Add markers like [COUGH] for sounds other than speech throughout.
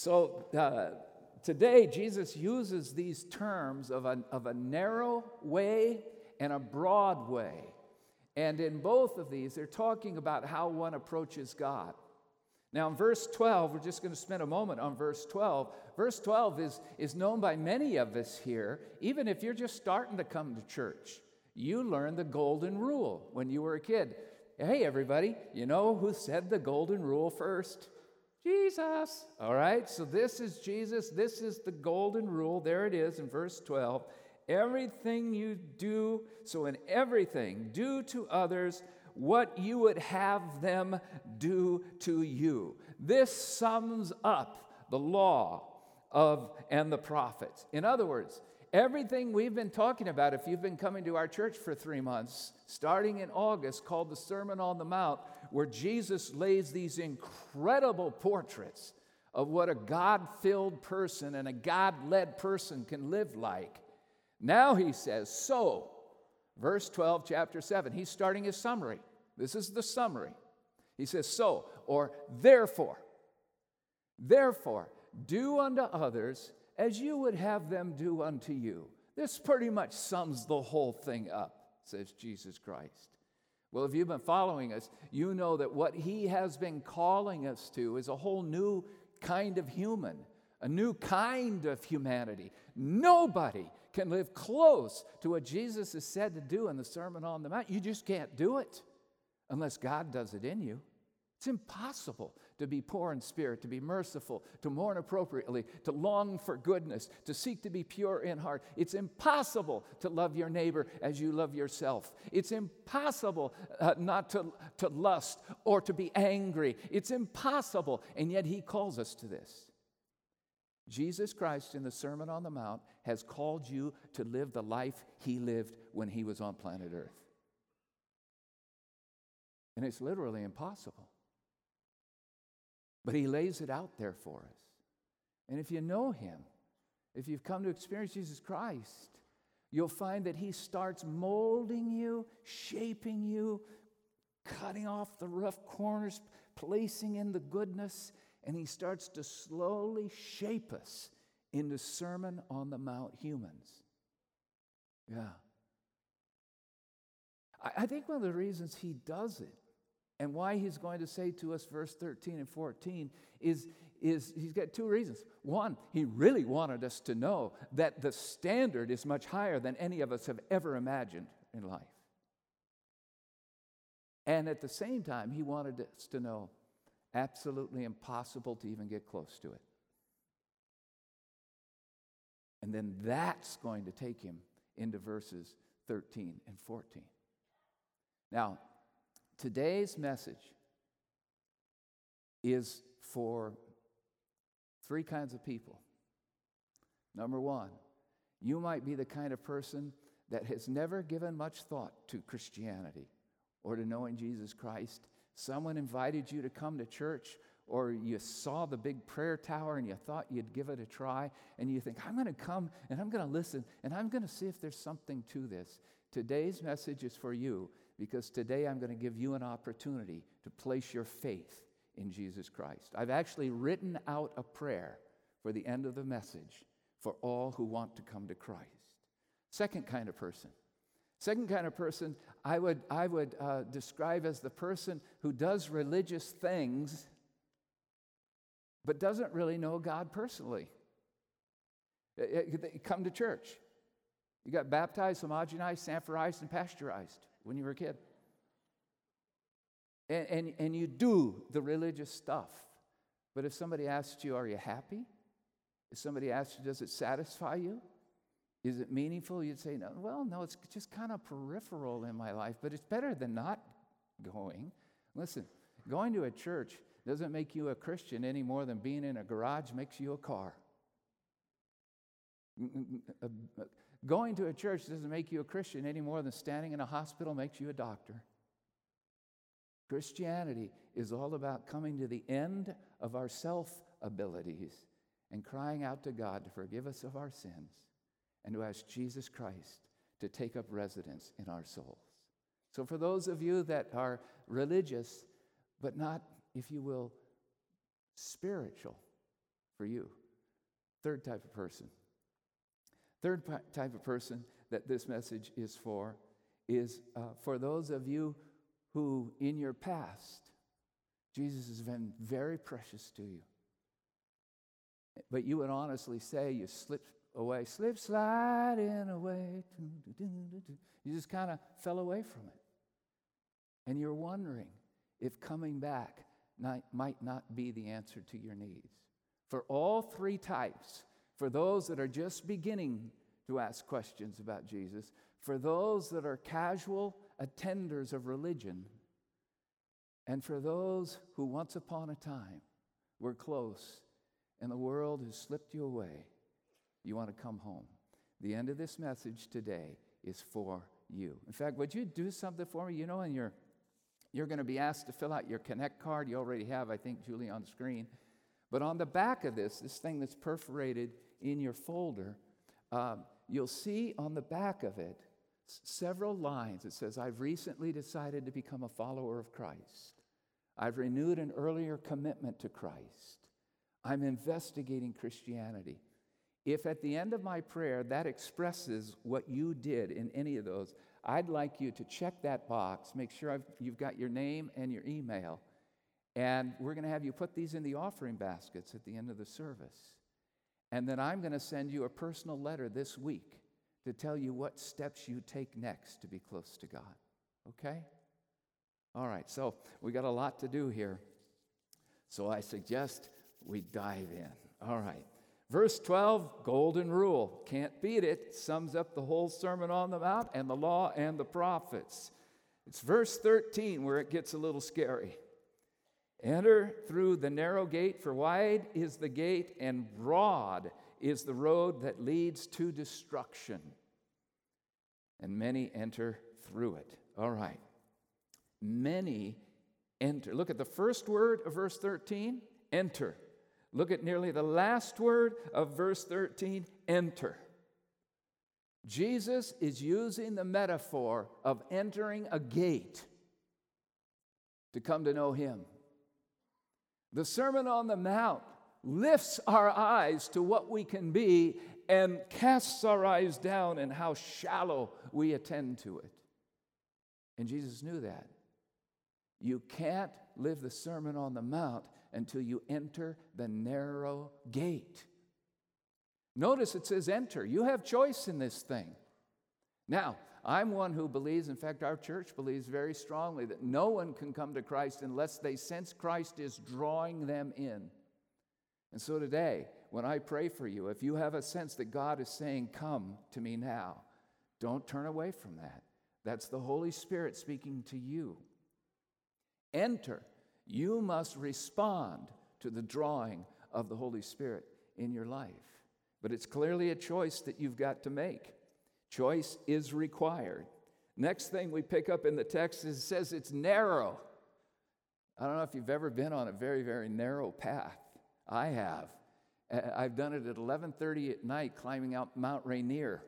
So uh, today, Jesus uses these terms of a, of a narrow way and a broad way. And in both of these, they're talking about how one approaches God. Now, in verse 12, we're just going to spend a moment on verse 12. Verse 12 is, is known by many of us here, even if you're just starting to come to church. You learned the golden rule when you were a kid. Hey, everybody, you know who said the golden rule first? Jesus. All right, so this is Jesus. This is the golden rule. There it is in verse 12. Everything you do, so in everything, do to others what you would have them do to you. This sums up the law of and the prophets. In other words, everything we've been talking about, if you've been coming to our church for three months, starting in August, called the Sermon on the Mount, where Jesus lays these incredible portraits of what a God filled person and a God led person can live like. Now he says, So, verse 12, chapter 7, he's starting his summary. This is the summary. He says, So, or therefore, therefore, do unto others as you would have them do unto you. This pretty much sums the whole thing up, says Jesus Christ. Well, if you've been following us, you know that what he has been calling us to is a whole new kind of human, a new kind of humanity. Nobody can live close to what Jesus is said to do in the Sermon on the Mount. You just can't do it unless God does it in you. It's impossible to be poor in spirit, to be merciful, to mourn appropriately, to long for goodness, to seek to be pure in heart. It's impossible to love your neighbor as you love yourself. It's impossible uh, not to, to lust or to be angry. It's impossible, and yet He calls us to this. Jesus Christ in the Sermon on the Mount has called you to live the life He lived when He was on planet Earth. And it's literally impossible. But He lays it out there for us. And if you know Him, if you've come to experience Jesus Christ, you'll find that He starts molding you, shaping you, cutting off the rough corners, placing in the goodness, and He starts to slowly shape us into Sermon on the Mount humans. Yeah. I, think one of the reasons He does it and why he's going to say to us, verse 13 and 14, is, is he's got two reasons. One, he really wanted us to know that the standard is much higher than any of us have ever imagined in life. And at the same time, he wanted us to know absolutely impossible to even get close to it. And then that's going to take him into verses 13 and 14. Now, Today's message is for three kinds of people. Number one, you might be the kind of person that has never given much thought to Christianity or to knowing Jesus Christ. Someone invited you to come to church, or you saw the big prayer tower and you thought you'd give it a try, and you think, I'm going to come and I'm going to listen and I'm going to see if there's something to this. Today's message is for you because today I'm going to give you an opportunity to place your faith in Jesus Christ. I've actually written out a prayer for the end of the message for all who want to come to Christ. Second kind of person. Second kind of person I would, I would uh, describe as the person who does religious things but doesn't really know God personally. Come to church. You got baptized, homogenized, Sanforized, and pasteurized when you were a kid. And, and, and you do the religious stuff. But if somebody asks you, Are you happy? If somebody asks you, Does it satisfy you? Is it meaningful? You'd say, no, Well, no, it's just kind of peripheral in my life, but it's better than not going. Listen, going to a church doesn't make you a Christian any more than being in a garage makes you a car. Mm, mm, mm, uh, Going to a church doesn't make you a Christian any more than standing in a hospital makes you a doctor. Christianity is all about coming to the end of our self abilities and crying out to God to forgive us of our sins and to ask Jesus Christ to take up residence in our souls. So, for those of you that are religious, but not, if you will, spiritual, for you. Third type of person. Third type of person that this message is for is uh, for those of you who, in your past, Jesus has been very precious to you. But you would honestly say you slipped away, slip sliding away. You just kind of fell away from it. And you're wondering if coming back might not be the answer to your needs. For all three types, for those that are just beginning to ask questions about Jesus, for those that are casual attenders of religion, and for those who once upon a time were close and the world has slipped you away, you want to come home. The end of this message today is for you. In fact, would you do something for me? You know, in your you're going to be asked to fill out your Connect card. You already have, I think, Julie, on the screen. But on the back of this, this thing that's perforated in your folder, um, you'll see on the back of it several lines. It says, I've recently decided to become a follower of Christ. I've renewed an earlier commitment to Christ. I'm investigating Christianity. If at the end of my prayer that expresses what you did in any of those, I'd like you to check that box, make sure I've, you've got your name and your email, and we're going to have you put these in the offering baskets at the end of the service. And then I'm going to send you a personal letter this week to tell you what steps you take next to be close to God. Okay? All right, so we got a lot to do here. So I suggest we dive in. All right. Verse 12, golden rule. Can't beat it. Sums up the whole Sermon on the Mount and the law and the prophets. It's verse 13 where it gets a little scary. Enter through the narrow gate, for wide is the gate, and broad is the road that leads to destruction. And many enter through it. All right. Many enter. Look at the first word of verse 13 enter. Look at nearly the last word of verse 13 enter. Jesus is using the metaphor of entering a gate to come to know Him. The Sermon on the Mount lifts our eyes to what we can be and casts our eyes down and how shallow we attend to it. And Jesus knew that. You can't live the Sermon on the Mount until you enter the narrow gate. Notice it says enter. You have choice in this thing. Now, I'm one who believes, in fact, our church believes very strongly that no one can come to Christ unless they sense Christ is drawing them in. And so today, when I pray for you, if you have a sense that God is saying, Come to me now, don't turn away from that. That's the Holy Spirit speaking to you. Enter. You must respond to the drawing of the Holy Spirit in your life. But it's clearly a choice that you've got to make. Choice is required. Next thing we pick up in the text is it says it's narrow. I don't know if you've ever been on a very, very narrow path. I have. I've done it at 11:30 at night, climbing out Mount Rainier.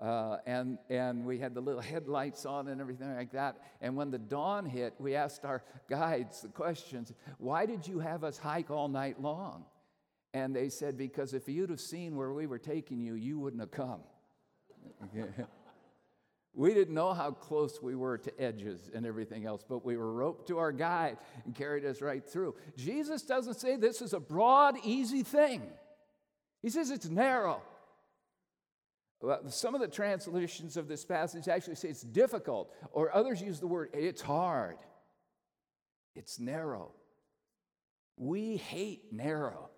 Uh, and, and we had the little headlights on and everything like that. And when the dawn hit, we asked our guides the questions Why did you have us hike all night long? And they said, Because if you'd have seen where we were taking you, you wouldn't have come. [LAUGHS] we didn't know how close we were to edges and everything else, but we were roped to our guide and carried us right through. Jesus doesn't say this is a broad, easy thing, He says it's narrow. Well, some of the translations of this passage actually say it's difficult, or others use the word it's hard. It's narrow. We hate narrow.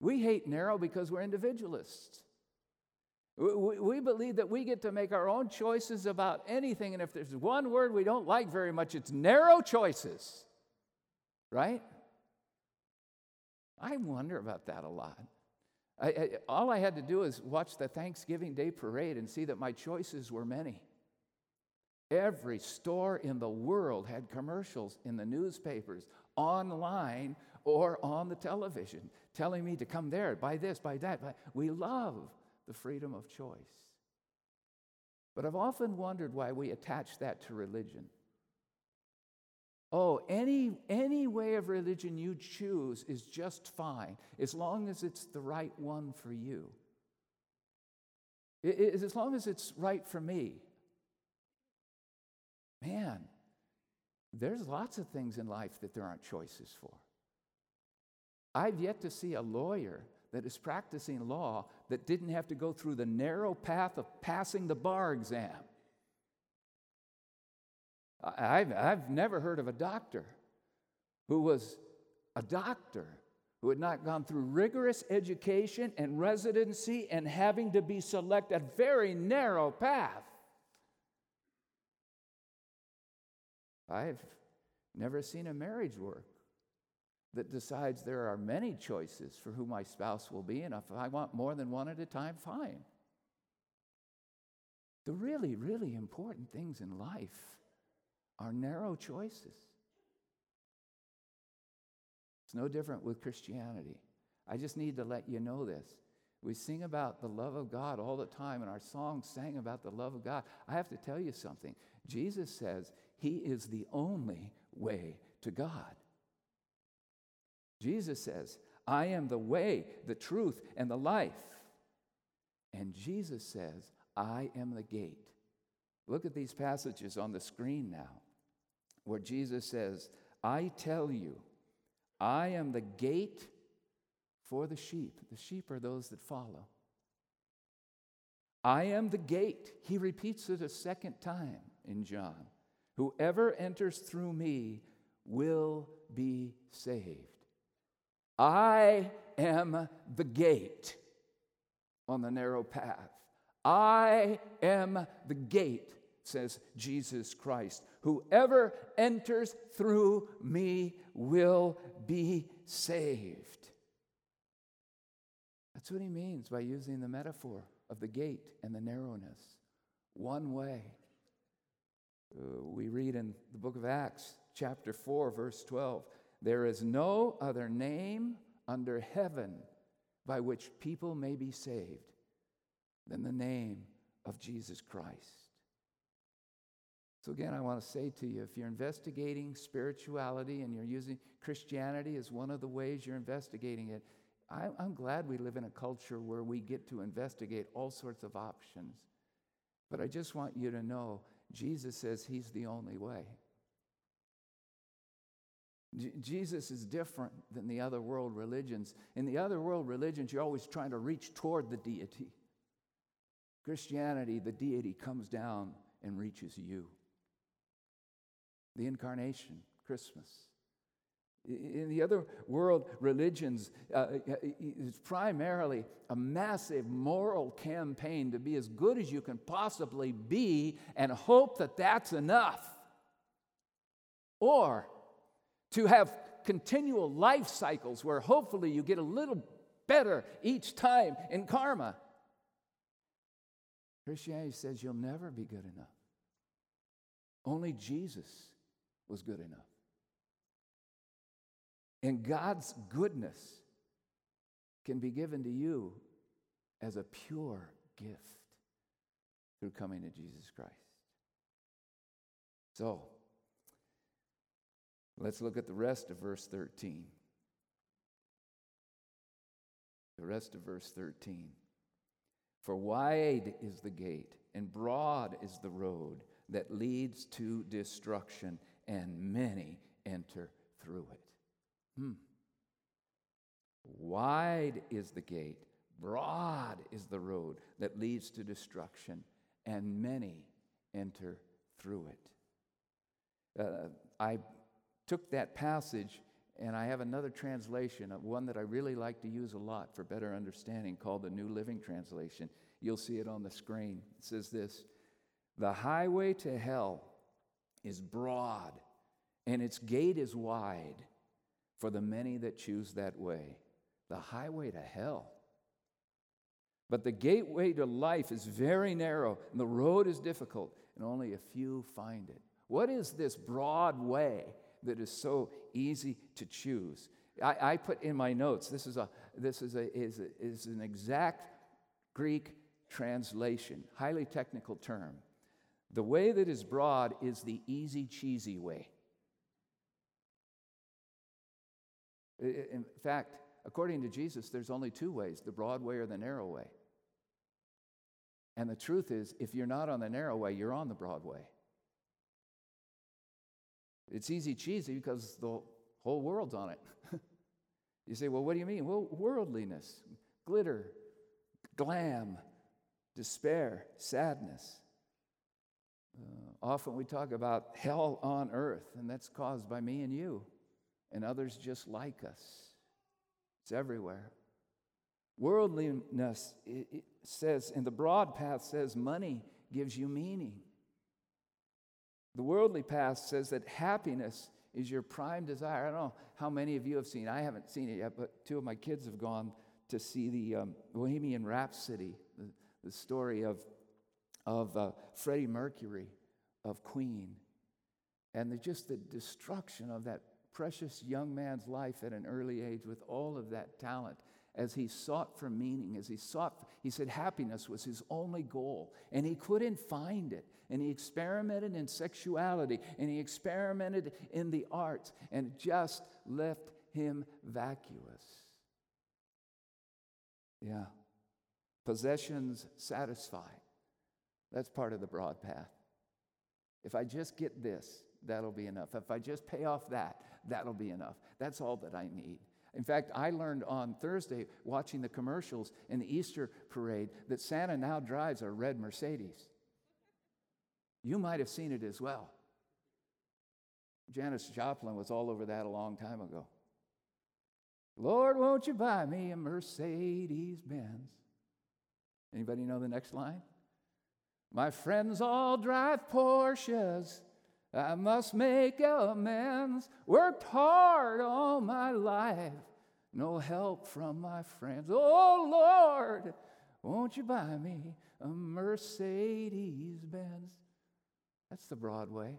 We hate narrow because we're individualists. We, believe that we get to make our own choices about anything, and if there's one word we don't like very much, it's narrow choices. Right? I wonder about that a lot. I, I, all I had to do is watch the Thanksgiving Day parade and see that my choices were many. Every store in the world had commercials in the newspapers, online, or on the television telling me to come there, buy this, buy that. We love the freedom of choice. But I've often wondered why we attach that to religion. Oh, any, any way of religion you choose is just fine, as long as it's the right one for you. It, it, as long as it's right for me. Man, there's lots of things in life that there aren't choices for. I've yet to see a lawyer that is practicing law that didn't have to go through the narrow path of passing the bar exam. I've, I've never heard of a doctor who was a doctor who had not gone through rigorous education and residency and having to be selected a very narrow path. I've never seen a marriage work that decides there are many choices for who my spouse will be, and if I want more than one at a time, fine. The really, really important things in life are narrow choices. It's no different with Christianity. I just need to let you know this. We sing about the love of God all the time, and our songs sang about the love of God. I have to tell you something. Jesus says He is the only way to God. Jesus says, I am the way, the truth, and the life. And Jesus says, I am the gate. Look at these passages on the screen now, where Jesus says, I tell you, I am the gate for the sheep. The sheep are those that follow. I am the gate. He repeats it a second time in John. Whoever enters through me will be saved. I am the gate on the narrow path. I am the gate, says Jesus Christ. Whoever enters through me will be saved. That's what he means by using the metaphor of the gate and the narrowness. One way. Uh, we read in the book of Acts, chapter 4, verse 12 there is no other name under heaven by which people may be saved than the name of Jesus Christ. So, again, I want to say to you if you're investigating spirituality and you're using Christianity as one of the ways you're investigating it, I, am glad we live in a culture where we get to investigate all sorts of options. But I just want you to know Jesus says He's the only way. J- Jesus is different than the other world religions. In the other world religions, you're always trying to reach toward the deity. Christianity, the deity comes down and reaches you. The incarnation, Christmas. In the other world religions, uh, it's primarily a massive moral campaign to be as good as you can possibly be and hope that that's enough. Or to have continual life cycles where hopefully you get a little better each time in karma. Christianity says you'll never be good enough. Only Jesus was good enough. And God's goodness can be given to you as a pure gift through coming to Jesus Christ. So, Let's look at the rest of verse 13. The rest of verse 13. For wide is the gate, and broad is the road that leads to destruction, and many enter through it. Hmm. Wide is the gate, broad is the road that leads to destruction, and many enter through it. Uh, I took that passage and I have another translation, uh, one that I really like to use a lot for better understanding, called the New Living Translation. You'll see it on the screen. It says this The highway to hell is broad, and its gate is wide for the many that choose that way. The highway to hell. But the gateway to life is very narrow, and the road is difficult, and only a few find it. What is this broad way? That is so easy to choose. I, I put in my notes, this is, a, this is, a, is, a, is an exact Greek translation, highly technical term. The way that is broad is the easy, cheesy way. In fact, according to Jesus, there's only two ways the broad way or the narrow way. And the truth is, if you're not on the narrow way, you're on the broad way. It's easy cheesy because the whole world's on it. [LAUGHS] you say, well, what do you mean? Well, worldliness, glitter, glam, despair, sadness. Uh, often we talk about hell on earth, and that's caused by me and you and others just like us. It's everywhere. Worldliness it, it says, and the broad path says money gives you meaning. The worldly path says that happiness is your prime desire. I don't know how many of you have seen. I haven't seen it yet, but two of my kids have gone to see the um, Bohemian Rhapsody, the, the story of, of uh, Freddie Mercury, of Queen, and the, just the destruction of that precious young man's life at an early age with all of that talent as he sought for meaning, as he sought, for, he said happiness was his only goal, and he couldn't find it. And he experimented in sexuality, and he experimented in the arts, and it just left him vacuous. Yeah. Possessions satisfy. That's part of the broad path. If I just get this, that'll be enough. If I just pay off that, that'll be enough. That's all that I need. In fact, I learned on Thursday watching the commercials in the Easter parade that Santa now drives a red Mercedes. You might have seen it as well. Janis Joplin was all over that a long time ago. Lord, won't you buy me a Mercedes Benz? Anybody know the next line? My friends all drive Porsches. I must make amends. Worked hard all my life. No help from my friends. Oh Lord, won't you buy me a Mercedes Benz? That's the Broadway.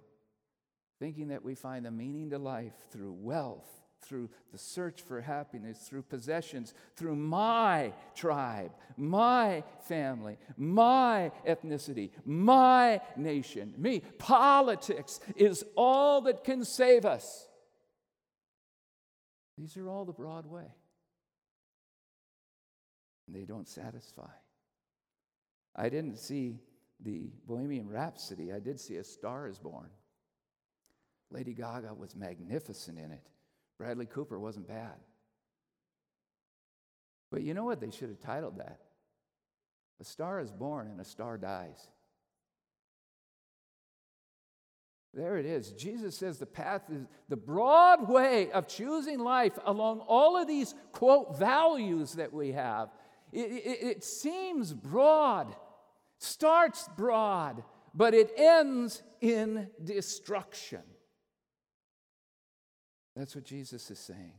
Thinking that we find the meaning to life through wealth through the search for happiness, through possessions, through my tribe, my family, my ethnicity, my nation, me. Politics is all that can save us. These are all the broad way. They don't satisfy. I didn't see the Bohemian Rhapsody, I did see A Star is Born. Lady Gaga was magnificent in it. Bradley Cooper wasn't bad. But you know what they should have titled that? A star is born and a star dies. There it is. Jesus says the path is the broad way of choosing life along all of these, quote, values that we have. It, it, it seems broad, starts broad, but it ends in destruction. That's what Jesus is saying.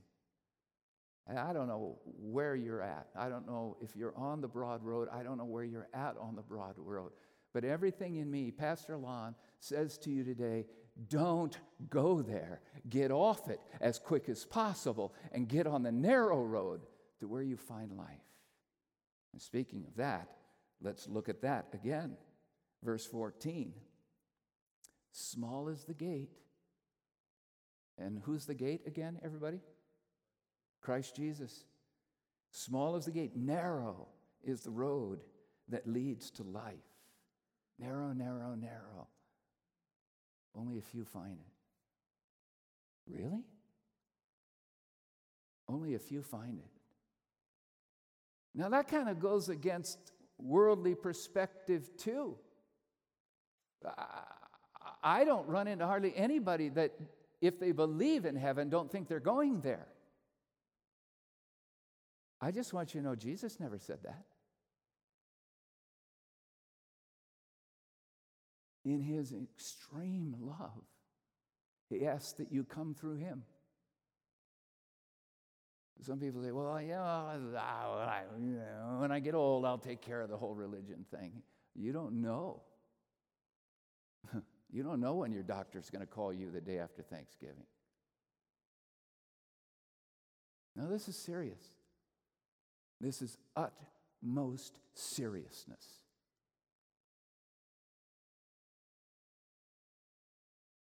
I don't know where you're at. I don't know if you're on the broad road. I don't know where you're at on the broad road. But everything in me, Pastor Lon, says to you today don't go there. Get off it as quick as possible and get on the narrow road to where you find life. And speaking of that, let's look at that again. Verse 14 Small is the gate and who's the gate again, everybody? Christ Jesus. Small is the gate, narrow is the road that leads to life. Narrow, narrow, narrow. Only a few find it. Really? Only a few find it. Now, that kind of goes against worldly perspective, too. I don't run into hardly anybody that if they believe in heaven, don't think they're going there. I just want you to know Jesus never said that. In his extreme love, he asks that you come through him. Some people say, well, yeah, when I get old, I'll take care of the whole religion thing. You don't know. [LAUGHS] You don't know when your doctor's going to call you the day after Thanksgiving. No, this is serious. This is utmost seriousness.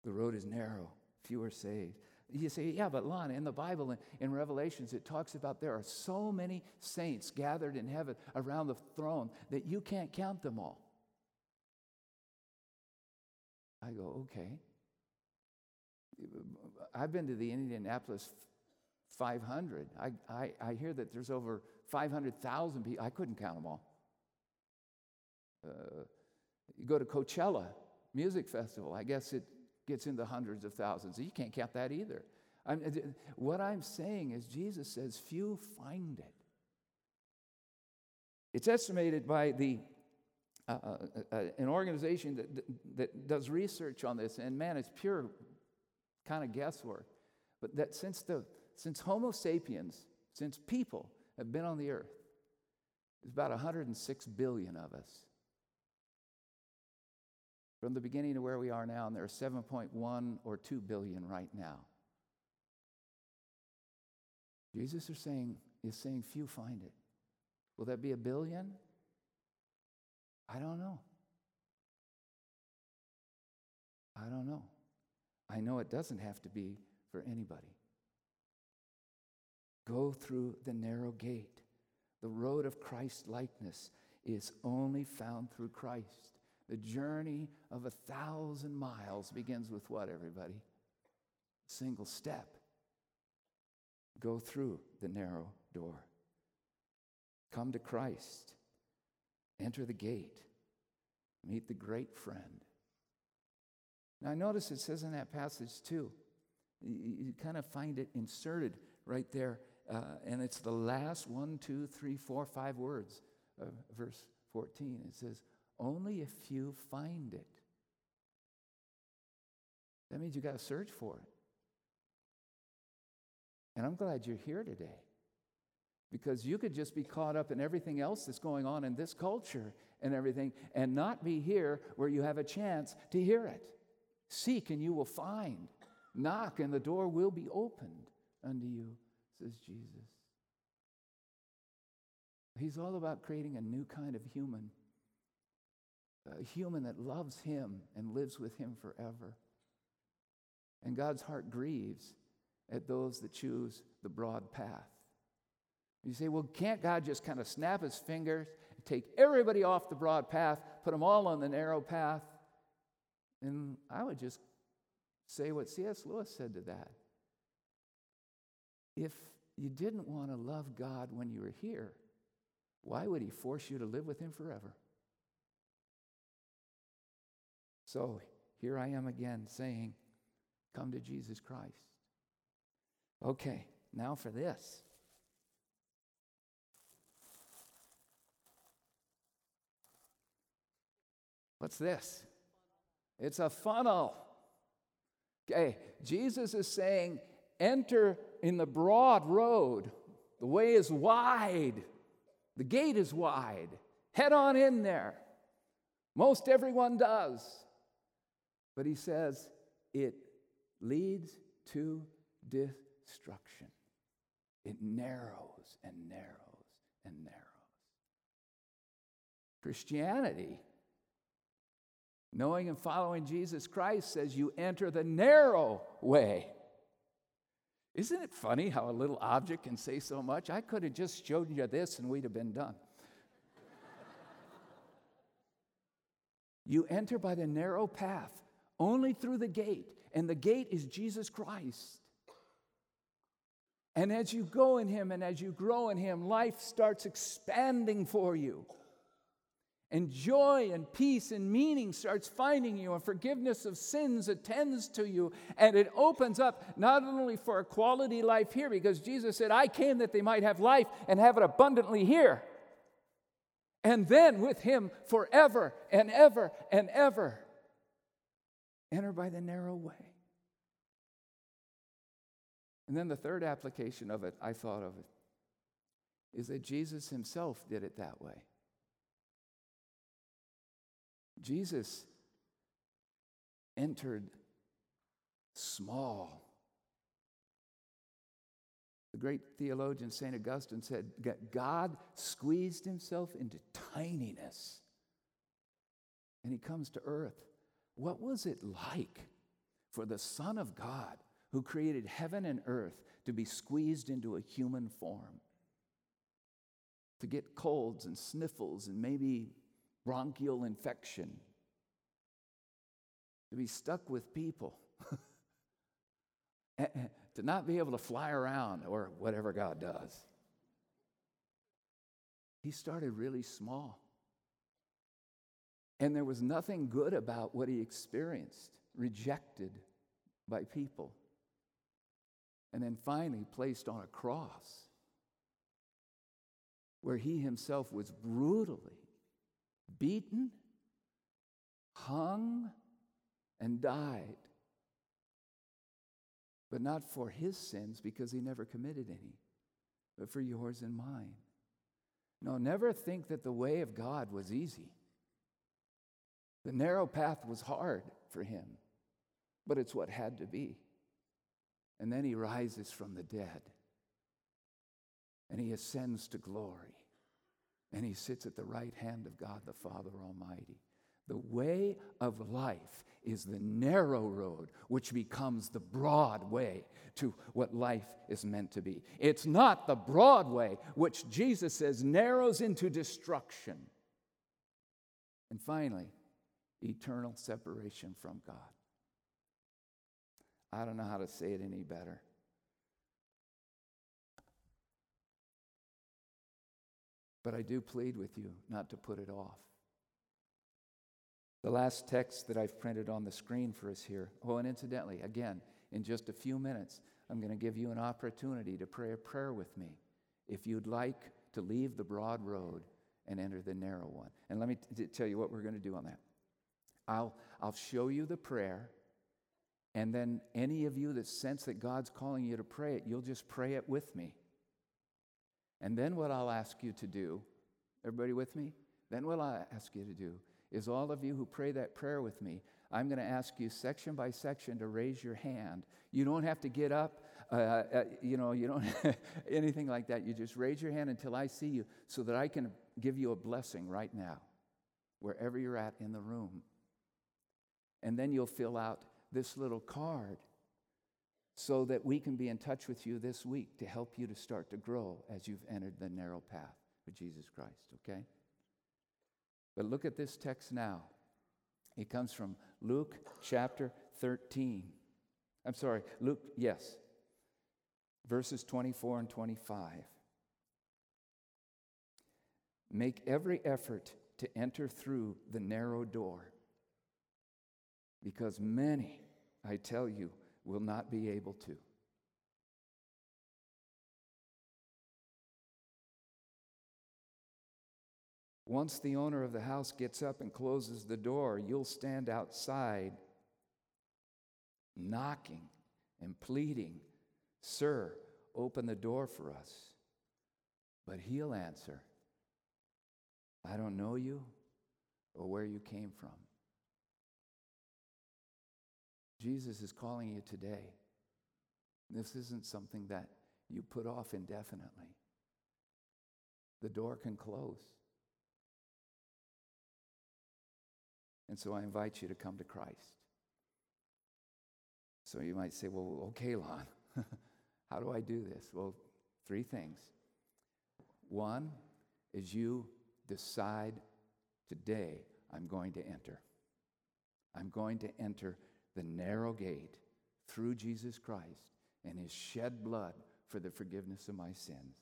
The road is narrow, few are saved. You say, yeah, but Lon, in the Bible, in, in Revelations, it talks about there are so many saints gathered in heaven around the throne that you can't count them all. I go, okay. I've been to the Indianapolis 500. I, I, I hear that there's over 500,000 people. I couldn't count them all. Uh, you go to Coachella Music Festival, I guess it gets into hundreds of thousands. You can't count that either. I'm, what I'm saying is, Jesus says, few find it. It's estimated by the an organization that, that does research on this, and man, it's pure kind of guesswork. But that since, the, since Homo sapiens, since people have been on the earth, there's about 106 billion of us. From the beginning to where we are now, and there are 7.1 or 2 billion right now. Jesus is saying, is saying few find it. Will that be a billion? I don't know. I don't know. I know it doesn't have to be for anybody. Go through the narrow gate. The road of Christ likeness is only found through Christ. The journey of a thousand miles begins with what, everybody? Single step. Go through the narrow door. Come to Christ. Enter the gate. Meet the great friend. Now, I notice it says in that passage too, you, kind of find it inserted right there, uh, and it's the last one, two, three, four, five words of verse 14. It says, Only if you find it. That means you got to search for it. And I'm glad you're here today because you could just be caught up in everything else that's going on in this culture and everything and not be here where you have a chance to hear it. Seek and you will find. Knock and the door will be opened unto you, says Jesus. He's all about creating a new kind of human, a human that loves Him and lives with Him forever. And God's heart grieves at those that choose the broad path. You say, well, can't God just kind of snap his fingers, and take everybody off the broad path, put them all on the narrow path? And I would just say what C.S. Lewis said to that. If you didn't want to love God when you were here, why would he force you to live with him forever? So here I am again saying, Come to Jesus Christ. Okay, now for this. What's this? It's a funnel. Okay, Jesus is saying, enter in the broad road. The way is wide, the gate is wide. Head on in there. Most everyone does. But he says, it leads to destruction. It narrows and narrows and narrows. Christianity Knowing and following Jesus Christ says you enter the narrow way. Isn't it funny how a little object can say so much? I could have just showed you this and we'd have been done. you enter by the narrow path, only through the gate, and the gate is Jesus Christ. And as you go in Him and as you grow in Him, life starts expanding for you. And joy and peace and meaning starts finding you, and forgiveness of sins attends to you. And it opens up not only for a quality life here, because Jesus said, I came that they might have life and have it abundantly here. And then with Him forever and ever and ever. Enter by the narrow way. And then the third application of it, I thought of it, is that Jesus Himself did it that way. Jesus entered small. The great theologian St. Augustine said, God squeezed himself into tininess and he comes to earth. What was it like for the Son of God, who created heaven and earth to be squeezed into a human form, to get colds and sniffles and maybe bronchial infection, to be stuck with people, [LAUGHS] to not be able to fly around or whatever God does. He started really small. And there was nothing good about what he experienced, rejected by people. And then finally placed on a cross where he himself was brutally beaten, hung, and died. But not for his sins because he never committed any, but for yours and mine. No, never think that the way of God was easy. The narrow path was hard for him, but it's what had to be. And then he rises from the dead and he ascends to glory and he sits at the right hand of God the Father Almighty. The way of life is the narrow road, which becomes the broad way to what life is meant to be. It's not the broad way, which Jesus says narrows into destruction. And finally, eternal separation from God. I don't know how to say it any better. But I do plead with you not to put it off. The last text that I've printed on the screen for us here. Oh, and incidentally, again, in just a few minutes, I'm going to give you an opportunity to pray a prayer with me if you'd like to leave the broad road and enter the narrow one. And let me t- tell you what we're going to do on that. I'll, I'll show you the prayer, and then any of you that sense that God's calling you to pray it, you'll just pray it with me. And then what I'll ask you to do, everybody with me? Then what I'll ask you to do is all of you who pray that prayer with me, I'm going to ask you section by section to raise your hand. You don't have to get up, uh, uh, you know, you don't [LAUGHS] anything like that. You just raise your hand until I see you so that I can give you a blessing right now, wherever you're at in the room. And then you'll fill out this little card so that we can be in touch with you this week to help you to start to grow as you've entered the narrow path with Jesus Christ, okay? But look at this text now. It comes from Luke chapter 13. I'm sorry, Luke, yes, verses 24 and 25. Make every effort to enter through the narrow door because many, I tell you, will not be able to. Once the owner of the house gets up and closes the door, you'll stand outside knocking and pleading, Sir, open the door for us. But he'll answer, I don't know you or where you came from. Jesus is calling you today. This isn't something that you put off indefinitely. The door can close. And so I invite you to come to Christ. So you might say, well, okay, Lon, [LAUGHS] how do I do this? Well, three things. One is you decide today, I'm going to enter. I'm going to enter the narrow gate through Jesus Christ and his shed blood for the forgiveness of my sins.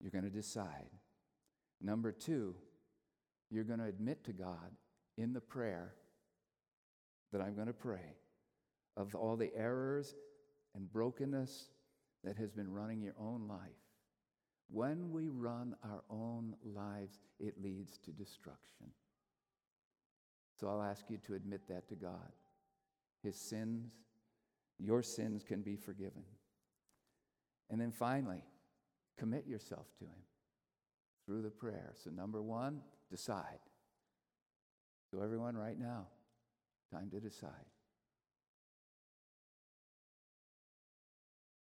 You're going to decide. Number two, you're going to admit to God in the prayer that I'm going to pray of all the errors and brokenness that has been running your own life. When we run our own lives, it leads to destruction. So I'll ask you to admit that to God. His sins, your sins can be forgiven. And then finally, commit yourself to Him through the prayer. So, number one, decide. So, everyone, right now, time to decide.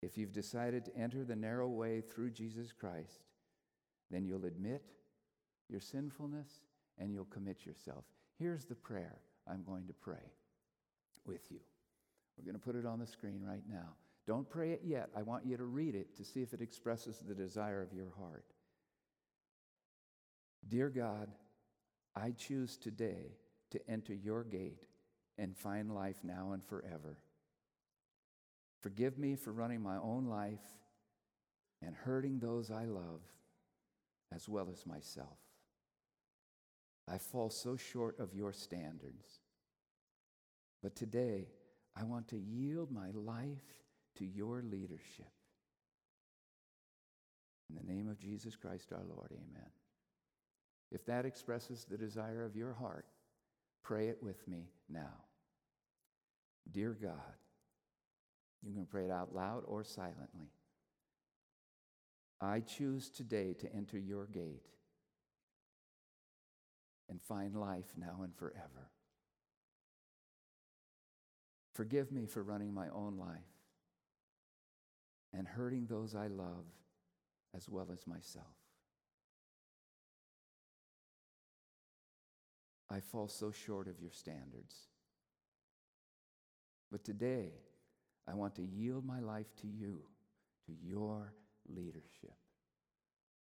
If you've decided to enter the narrow way through Jesus Christ, then you'll admit your sinfulness and you'll commit yourself. Here's the prayer I'm going to pray with you. We're going to put it on the screen right now. Don't pray it yet. I want you to read it to see if it expresses the desire of your heart. Dear God, I choose today to enter your gate and find life now and forever. Forgive me for running my own life and hurting those I love as well as myself. I fall so short of your standards. But today, I want to yield my life to your leadership. In the name of Jesus Christ our Lord, amen. If that expresses the desire of your heart, pray it with me now. Dear God, you can pray it out loud or silently. I choose today to enter your gate and find life now and forever. Forgive me for running my own life and hurting those I love as well as myself. I fall so short of your standards. But today, I want to yield my life to you, to your leadership.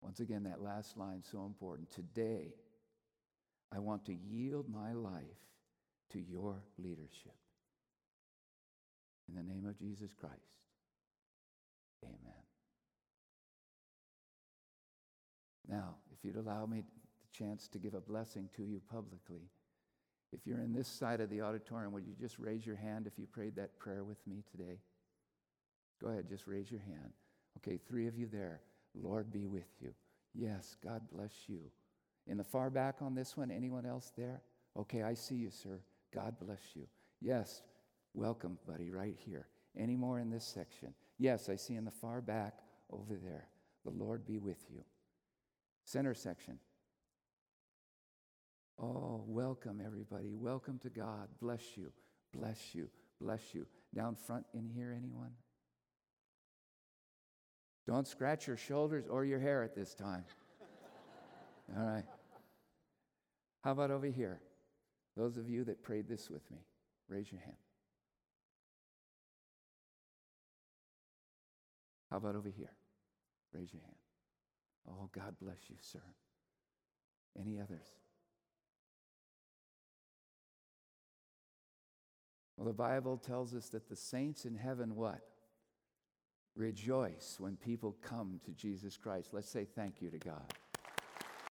Once again, that last line so important. Today, I want to yield my life to your leadership. In the name of Jesus Christ, amen. Now, if you'd allow me the chance to give a blessing to you publicly, if you're in this side of the auditorium, would you just raise your hand if you prayed that prayer with me today? Go ahead, just raise your hand. Okay, three of you there. Lord be with you. Yes, God bless you. In the far back on this one, anyone else there? Okay, I see you, sir. God bless you. Yes, welcome, buddy, right here. Any more in this section? Yes, I see in the far back over there. The Lord be with you. Center section. Oh, welcome, everybody. Welcome to God. Bless you. Bless you. Bless you. Down front in here, anyone? Don't scratch your shoulders or your hair at this time. All right. How about over here? Those of you that prayed this with me, raise your hand. How about over here? Raise your hand. Oh, God bless you, sir. Any others? Well, the Bible tells us that the saints in heaven what? Rejoice when people come to Jesus Christ. Let's say thank you to God.